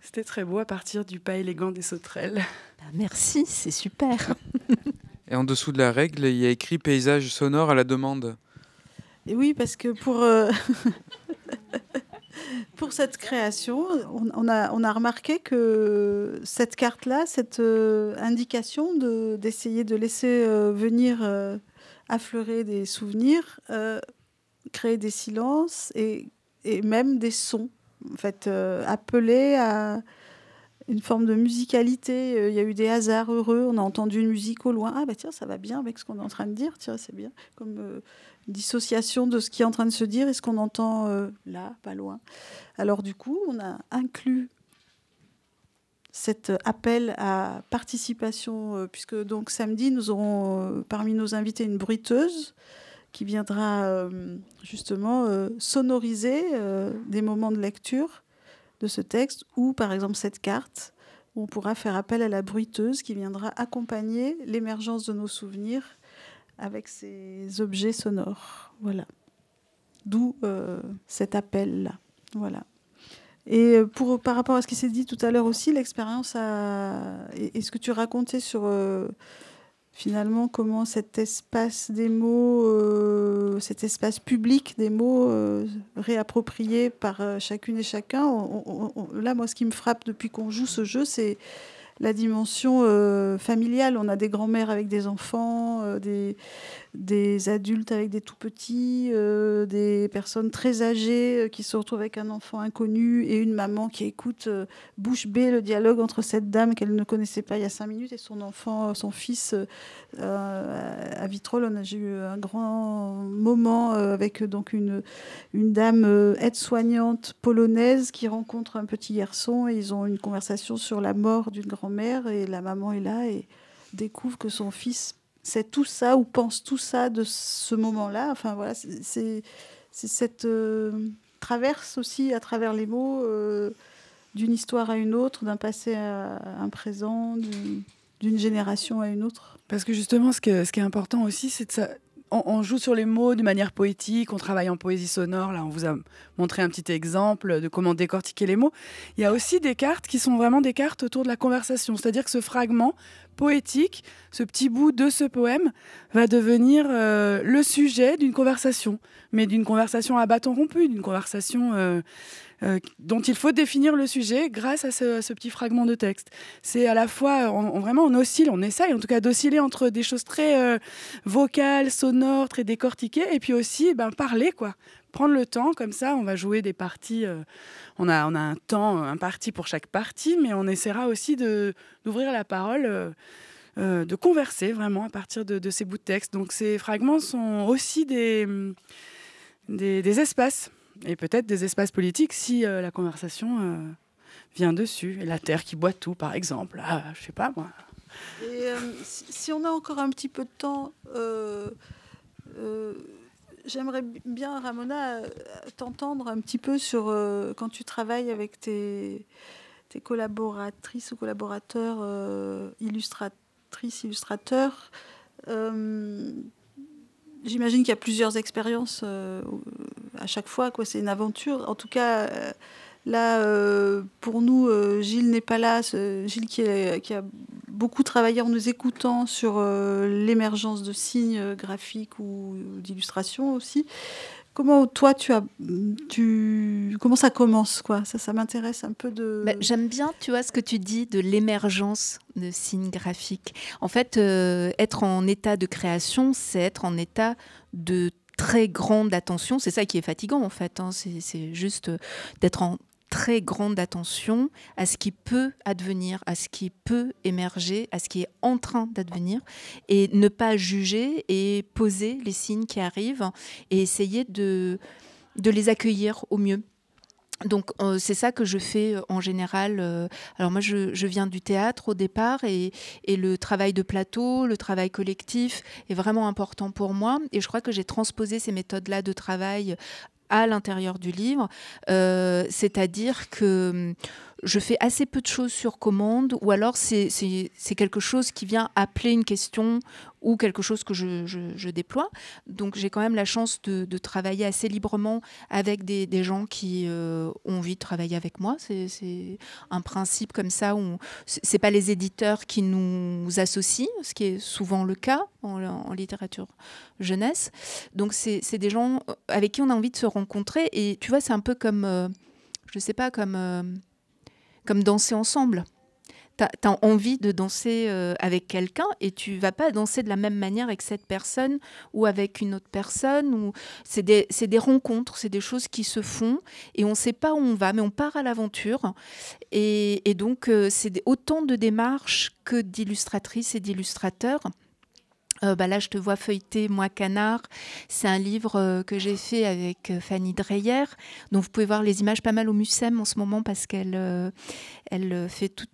C'était très beau à partir du pas élégant des sauterelles. Bah, merci, c'est super. Et en dessous de la règle, il y a écrit paysage sonore à la demande. Et oui, parce que pour, euh, pour cette création, on, a, remarqué que cette carte-là, cette euh, indication d'essayer de, laisser euh, venir euh, affleurer des souvenirs, créer des silences et, et, même des sons, en fait, appeler à une forme de musicalité. Il y a eu des hasards heureux. On a entendu une musique au loin. Ah, bah tiens, ça va bien avec ce qu'on est en train de dire. Tiens, c'est bien. Comme dissociation de ce qui est en train de se dire et ce qu'on entend euh, là, pas loin. Alors du coup, on a inclus cet appel à participation, euh, puisque donc samedi, nous aurons euh, parmi nos invités une bruiteuse qui viendra justement sonoriser des moments de lecture de ce texte, ou par exemple cette carte, on pourra faire appel à la bruiteuse qui viendra accompagner l'émergence de nos souvenirs avec ces objets sonores. Voilà. D'où euh, cet appel-là. Voilà. Et euh, pour, par rapport à ce qui s'est dit tout à l'heure aussi, l'expérience et, ce que tu racontais sur euh, finalement comment cet espace des mots, cet espace public des mots réappropriés par chacune et chacun, là, moi, ce qui me frappe depuis qu'on joue ce jeu, c'est la dimension euh, familiale. On a des grands-mères avec des enfants, euh, des, des adultes avec des tout petits, euh, des personnes très âgées euh, qui se retrouvent avec un enfant inconnu et une maman qui écoute euh, bouche bée le dialogue entre cette dame qu'elle ne connaissait pas il y a cinq minutes et son enfant, son fils. à Vitrolles, on a eu un grand moment avec donc une, une dame aide-soignante polonaise qui rencontre un petit garçon et ils ont une conversation sur la mort d'une grand-mère et la maman est là et découvre que son fils c'est tout ça ou pense tout ça de ce moment-là. Enfin voilà, c'est cette euh, traverse aussi à travers les mots euh, d'une histoire à une autre, d'un passé à un présent, d'une génération à une autre. Parce que justement, ce, ce qui est important aussi, c'est de ça on, joue sur les mots de manière poétique, on travaille en poésie sonore. Là, on vous a montré un petit exemple de comment décortiquer les mots. Il y a aussi des cartes qui sont vraiment des cartes autour de la conversation. C'est-à-dire que ce fragment poétique, ce petit bout de ce poème, va devenir euh, le sujet d'une conversation, mais d'une conversation à bâton rompu, d'une conversation euh, euh, dont il faut définir le sujet grâce à ce, petit fragment de texte. C'est à la fois, on, vraiment, on oscille, on essaye en tout cas d'osciller entre des choses très euh, vocales, sonores, très décortiquées, et puis aussi ben, parler, quoi. Prendre le temps, comme ça, on va jouer des parties. Euh, on, a, on a un temps, un parti pour chaque partie, mais on essaiera aussi d'ouvrir la parole. de converser vraiment à partir de, ces bouts de texte. Donc ces fragments sont aussi des, des espaces et peut-être des espaces politiques si euh, la conversation euh, vient dessus. La Terre qui boit tout, par exemple. Ah, je sais pas, moi. Euh, si on a encore un petit peu de temps, j'aimerais bien, Ramona, t'entendre un petit peu sur quand tu travailles avec tes, collaboratrices ou collaborateurs, illustratrices, illustrateurs. J'imagine qu'il y a plusieurs expériences à chaque fois. Quoi. C'est une aventure. En tout cas, euh, là, euh, pour nous, Gilles n'est pas là. Gilles qui, a beaucoup travaillé en nous écoutant sur l'émergence de signes graphiques ou d'illustrations aussi. Comment toi tu as tu comment ça commence quoi? Ça ça m'intéresse un peu de. Bah, j'aime bien tu vois ce que tu dis de l'émergence de signes graphiques. En fait, euh, être en état de création, c'est être en état de très grande attention. C'est ça qui est fatigant en fait. Hein. C'est juste d'être en très grande attention à ce qui peut advenir, à ce qui peut émerger, à ce qui est en train d'advenir, et ne pas juger et poser les signes qui arrivent et essayer de les accueillir au mieux. Donc euh, c'est ça que je fais euh, en général. Euh, alors moi je, viens du théâtre au départ et, le travail de plateau, le travail collectif est vraiment important pour moi et je crois que j'ai transposé ces méthodes-là de travail à l'intérieur du livre, c'est-à-dire que hum, je fais assez peu de choses sur commande, ou alors c'est quelque chose qui vient appeler une question ou quelque chose que je, déploie. Donc j'ai quand même la chance de, travailler assez librement avec des, gens qui euh, ont envie de travailler avec moi. C'est un principe comme ça où c'est pas les éditeurs qui nous associent, ce qui est souvent le cas en, littérature jeunesse. Donc c'est des gens avec qui on a envie de se rencontrer. Et tu vois, c'est un peu comme, euh, je sais pas, comme euh, comme danser ensemble. Tu as, envie de danser euh, avec quelqu'un et tu vas pas danser de la même manière avec cette personne ou avec une autre personne. Ou... C'est des, des, rencontres, c'est des choses qui se font et on ne sait pas où on va, mais on part à l'aventure. Et, donc, euh, c'est autant de démarches que d'illustratrices et d'illustrateurs. Euh, bah là, je te vois feuilleter Moi Canard. C'est un livre euh, que j'ai fait avec euh, Fanny Dreyer. Donc, vous pouvez voir les images pas mal au Mucem en ce moment parce qu'elle elle fait tout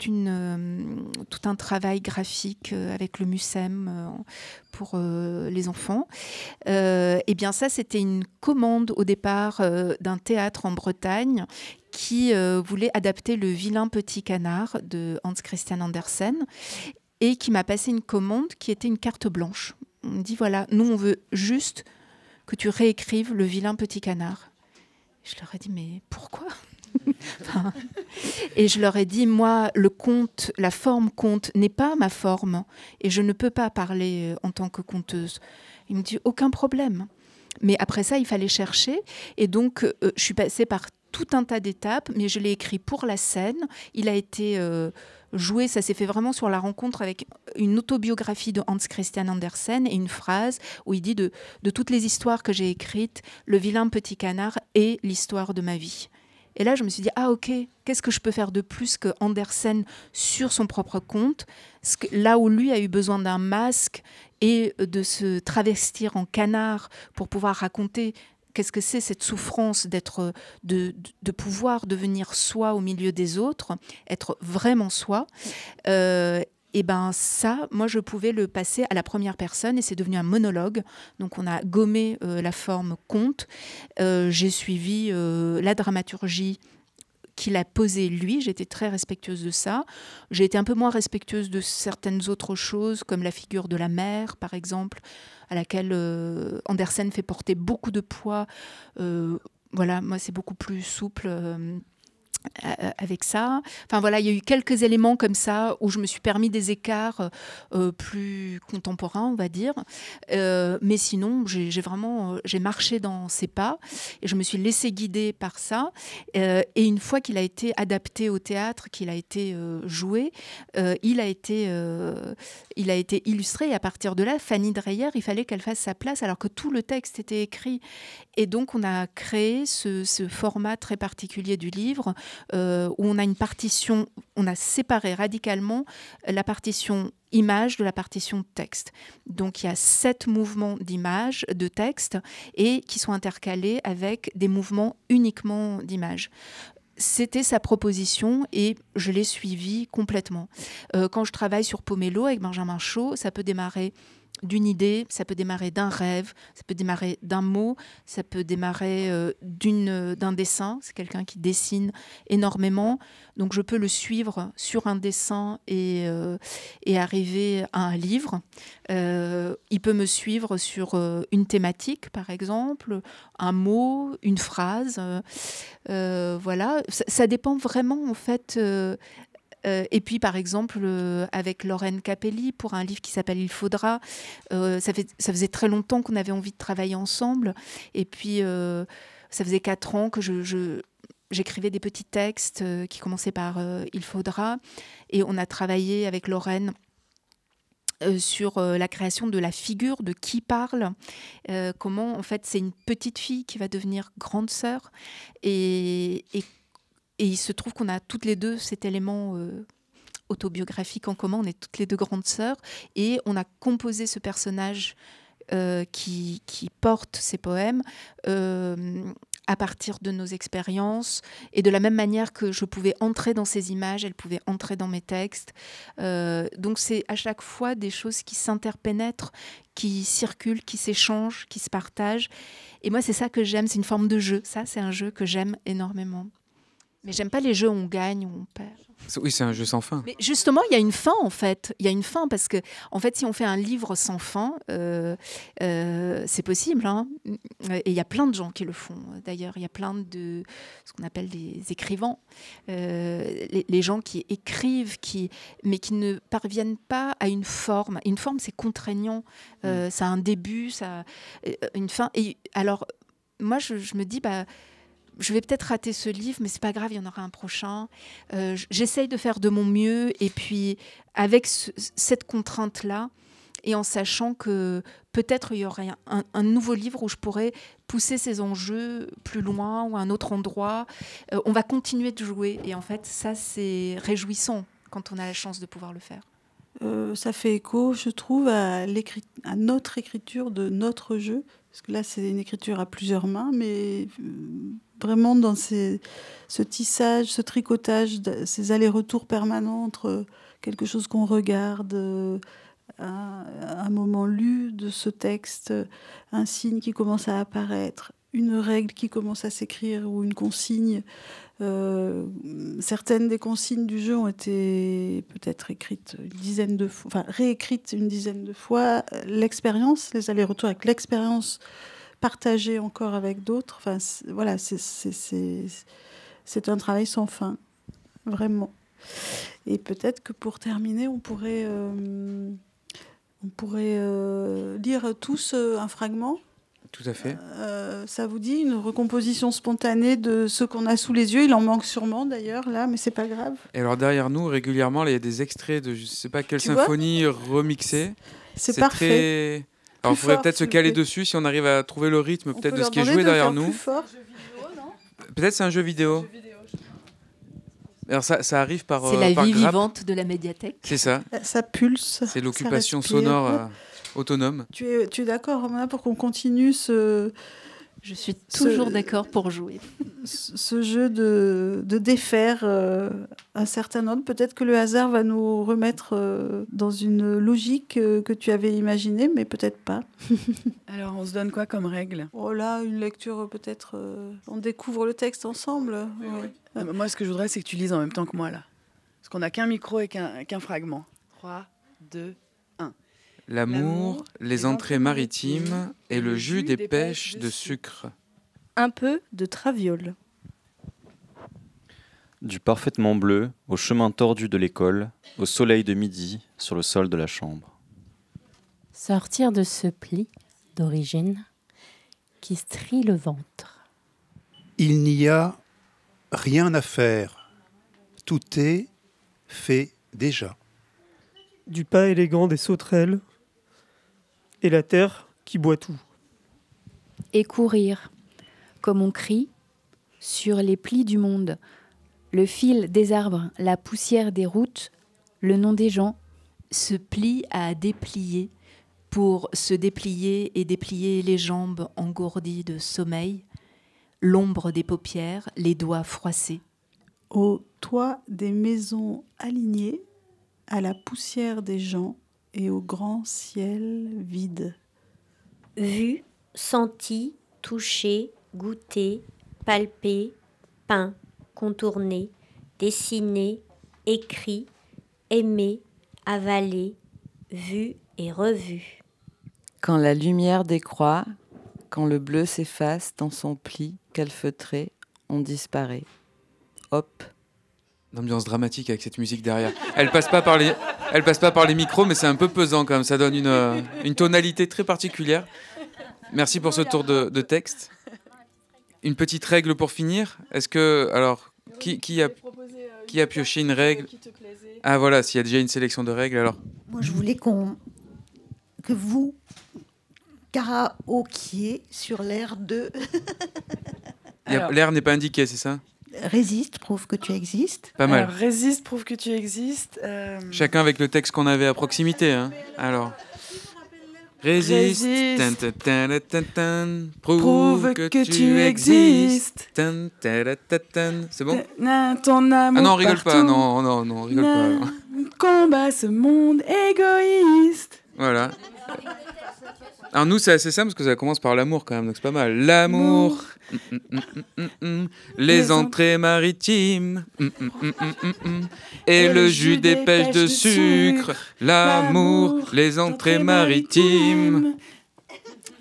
un travail graphique avec le Mucem pour les enfants. et bien, ça, c'était une commande au départ d'un théâtre en Bretagne qui voulait adapter Le vilain petit canard de Hans Christian Andersen et qui m'a passé une commande qui était une carte blanche. On me dit voilà, nous on veut juste que tu réécrives le vilain petit canard. Je leur ai dit mais pourquoi Et je leur ai dit moi le conte, la forme conte n'est pas ma forme et je ne peux pas parler euh, en tant que conteuse. Il me dit aucun problème. Mais après ça, il fallait chercher et donc euh, je suis passée par tout un tas d'étapes, mais je l'ai écrit pour la scène. Il a été euh, joué, ça s'est fait vraiment sur la rencontre avec une autobiographie de Hans Christian Andersen et une phrase où il dit de, de toutes les histoires que j'ai écrites, le vilain petit canard est l'histoire de ma vie. Et là, je me suis dit, ah ok, qu'est-ce que je peux faire de plus que Andersen sur son propre compte? Là où lui a eu besoin d'un masque et de se travestir en canard pour pouvoir raconter qu'est-ce que c'est cette souffrance d'être, de, pouvoir devenir soi au milieu des autres, être vraiment soi. Euh, et ben ça, moi je pouvais le passer à la première personne et c'est devenu un monologue. Donc on a gommé euh, la forme conte. Euh, j'ai suivi la dramaturgie qu'il a posées lui. J'étais très respectueuse de ça. J'ai été un peu moins respectueuse de certaines autres choses, comme la figure de la mère, par exemple, à laquelle euh, Andersen fait porter beaucoup de poids. Euh, voilà, moi, c'est beaucoup plus souple. Euh, euh, avec ça. Enfin voilà, il y a eu quelques éléments comme ça où je me suis permis des écarts euh, plus contemporains, on va dire. Mais sinon, j'ai vraiment j'ai marché dans ses pas et je me suis laissé guider par ça. et une fois qu'il a été adapté au théâtre, qu'il a été joué, il a été il a été illustré. Et à partir de là, Fanny Dreyer, il fallait qu'elle fasse sa place alors que tout le texte était écrit. Et donc on a créé ce format très particulier du livre euh, où on a une partition, on a séparé radicalement la partition image de la partition texte. Donc il y a sept mouvements d'image, de texte, et qui sont intercalés avec des mouvements uniquement d'image c'était sa proposition et je l'ai suivie complètement. Euh, quand je travaille sur Pomelo avec Benjamin Chaud, ça peut démarrer d'une idée, ça peut démarrer d'un rêve, ça peut démarrer d'un mot, ça peut démarrer euh, d'une, d'un dessin. C'est quelqu'un qui dessine énormément, donc je peux le suivre sur un dessin et, euh, et arriver à un livre. Euh, il peut me suivre sur une thématique, par exemple, un mot, une phrase. voilà, ça, dépend vraiment en fait euh, et puis, par exemple, euh, avec Lorraine Capelli, pour un livre qui s'appelle Il faudra, euh, ça, faisait très longtemps qu'on avait envie de travailler ensemble. Et puis, ça faisait quatre ans que j'écrivais des petits textes qui commençaient par Il faudra. Et on a travaillé avec Lorraine. sur la création de la figure de qui parle, comment en fait c'est une petite fille qui va devenir grande sœur et, et et il se trouve qu'on a toutes les deux cet élément euh, autobiographique en commun. On est toutes les deux grandes sœurs et on a composé ce personnage euh, qui, porte ces poèmes euh, à partir de nos expériences et de la même manière que je pouvais entrer dans ces images, elle pouvait entrer dans mes textes. donc c'est à chaque fois des choses qui s'interpénètrent, qui circulent, qui s'échangent, qui se partagent. Et moi c'est ça que j'aime, c'est une forme de jeu. Ça c'est un jeu que j'aime énormément. Mais j'aime pas les jeux où on gagne, où on perd. Oui, c'est un jeu sans fin. Mais justement, il y a une fin en fait. Il y a une fin parce que, en fait, si on fait un livre sans fin, euh, euh, c'est possible. Hein et il y a plein de gens qui le font. D'ailleurs, il y a plein de ce qu'on appelle des écrivains, euh, les, gens qui écrivent, qui, mais qui ne parviennent pas à une forme. Une forme, c'est contraignant. Mm. Ça a un début, ça, une fin. Et alors, moi, je, je me dis, bah je vais peut-être rater ce livre, mais c'est pas grave, il y en aura un prochain. Euh, j'essaye de faire de mon mieux, et puis avec cette contrainte-là, et en sachant que peut-être il y aurait un, nouveau livre où je pourrais pousser ces enjeux plus loin ou à un autre endroit. Euh, on va continuer de jouer, et en fait, ça c'est réjouissant quand on a la chance de pouvoir le faire. Euh, ça fait écho, je trouve, à, à notre écriture de notre jeu, parce que là c'est une écriture à plusieurs mains, mais vraiment dans ce tissage, ce tricotage, ces allers-retours permanents entre quelque chose qu'on regarde, euh, un, moment lu de ce texte, un signe qui commence à apparaître, une règle qui commence à s'écrire ou une consigne. Euh, certaines des consignes du jeu ont été peut-être écrites une dizaine de fois, enfin réécrites une dizaine de fois. L'expérience, les allers-retours avec l'expérience partager encore avec d'autres. Enfin, voilà, c'est un travail sans fin, vraiment. Et peut-être que pour terminer, on pourrait, euh, on pourrait euh, lire tous un fragment. Tout à fait. ça vous dit une recomposition spontanée de ce qu'on a sous les yeux? Il en manque sûrement d'ailleurs là, mais c'est pas grave. Et alors derrière nous, régulièrement, il y a des extraits de je sais pas quelle symphonie remixée. C'est parfait. Alors, on pourrait peut-être se caler dessus si on arrive à trouver le rythme peut-être de ce qui est joué derrière nous. Peut-être c'est un jeu vidéo. Alors ça, ça arrive par. C'est la vie vivante de la médiathèque. C'est ça. Ça pulse. C'est l'occupation sonore euh, autonome. Tu es, tu es d'accord, pour qu'on continue ce, Je suis toujours d'accord pour jouer. Ce jeu de, de défaire euh, un certain ordre, peut-être que le hasard va nous remettre euh, dans une logique euh, que tu avais imaginée, mais peut-être pas. Alors, on se donne quoi comme règle? Oh là, une lecture peut-être. on découvre le texte ensemble. Ah, moi, ce que je voudrais, c'est que tu lises en même temps que moi là, parce qu'on n'a qu'un micro et qu'un fragment. 3, 2, L'amour, les entrées maritimes et le jus des pêches de sucre. Un peu de traviole. Du parfaitement bleu au chemin tordu de l'école, au soleil de midi sur le sol de la chambre. Sortir de ce pli d'origine qui strie le ventre. Il n'y a rien à faire. Tout est fait déjà. Du pas élégant des sauterelles et la terre qui boit tout. Et courir, comme on crie, sur les plis du monde, le fil des arbres, la poussière des routes, le nom des gens. Se plie à déplier pour se déplier et déplier les jambes engourdies de sommeil, l'ombre des paupières, les doigts froissés. Au toit des maisons alignées, à la poussière des gens, et au grand ciel vide. Vu, senti, touché, goûté, palpé, peint, contourné, dessiné, écrit, aimé, avalé, vu et revu. Quand la lumière décroît, quand le bleu s'efface dans son pli calfeutré, on disparaît. Hop, L'ambiance dramatique avec cette musique derrière. Elle passe pas par les, elle passe pas par les micros, mais c'est un peu pesant quand même. Ça donne une, euh, une tonalité très particulière. Merci pour ce tour de, texte. Une petite règle pour finir. Est-ce que alors qui, qui a qui a pioché une règle? Ah voilà, s'il y a déjà une sélection de règles alors. Moi, je voulais qu'on que vous karaokiez sur l'air de. L'air n'est pas indiqué, c'est ça? Résiste prouve que tu existes. Pas mal. résiste prouve que tu existes. Euh, Chacun avec le texte qu'on avait à proximité. Hein. Alors. Résiste, prouve, que, tu existes. C'est bon? Ton Ah non, on rigole pas. Non, non, non, on rigole pas. Combat ce monde égoïste. Voilà. Alors nous, c'est assez simple parce que ça commence par l'amour quand même, donc c'est pas mal. L'amour, mm, mm, mm, les entrées maritimes, et le jus des pêches de sucre. L'amour, les entrées maritimes.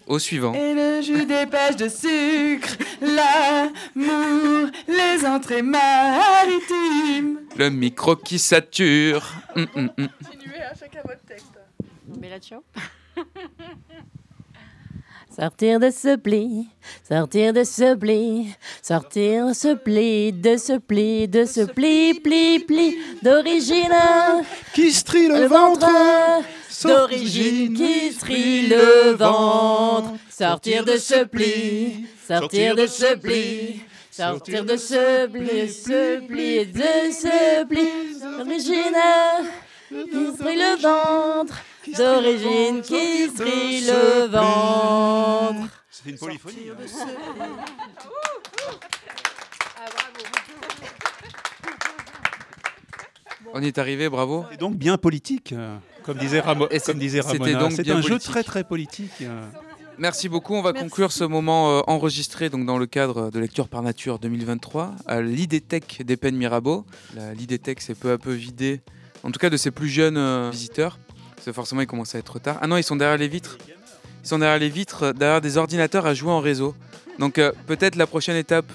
Au suivant. Et le jus des pêches de sucre, l'amour, les entrées maritimes. Le micro qui sature. Continuez à chacun votre texte. Sortir de ce pli, sortir de ce pli, sortir de ce pli, de ce pli, de ce pli, pli, pli, d'origine. Qui strie le, ventre, d'origine qui strie le ventre, sortir de ce pli, sortir de ce pli. Sortir de ce pli, ce pli, de ce pli, d'origine. Qui strie le ventre, d'origine qui strie le ventre. C'est une polyphonie. On y est arrivé, bravo. C'est donc bien politique, euh, comme disait, Ramo comme disait Ramona. C'est un jeu très très politique. Euh. Merci beaucoup. On va conclure ce moment euh, enregistré donc dans le cadre de Lecture par Nature 2023 à l'IDTech des Peines Mirabeau. L'IDTech s'est peu à peu vidée, en tout cas de ses plus jeunes visiteurs. Parce forcément, il commence à être tard. Ah non, ils sont derrière les vitres. Ils sont derrière les vitres, derrière des ordinateurs à jouer en réseau. Donc euh, peut-être la prochaine étape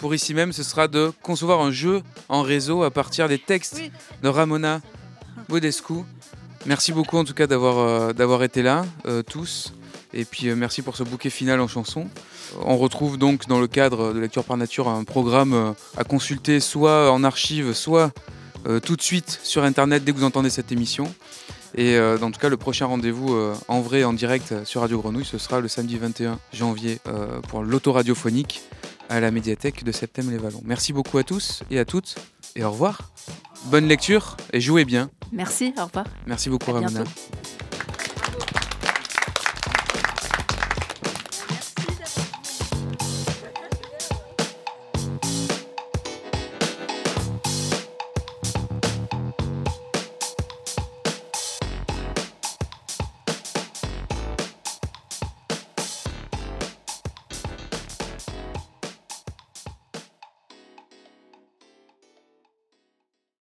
pour ici même, ce sera de concevoir un jeu en réseau à partir des textes de Ramona Bodescu. Merci beaucoup en tout cas d'avoir euh, d'avoir été là, euh, tous. Et puis merci pour ce bouquet final en chanson. On retrouve donc dans le cadre de Lecture par Nature un programme à consulter soit en archive, soit tout de suite sur Internet dès que vous entendez cette émission. Et euh, en tout cas, le prochain rendez-vous euh, en vrai, en direct sur Radio Grenouille, ce sera le samedi 21 janvier euh, pour l'autoradiophonique à la médiathèque de Septem-les-Vallons. Merci beaucoup à tous et à toutes et au revoir. Bonne lecture et jouez bien. Merci, au revoir. Merci beaucoup, Ramona.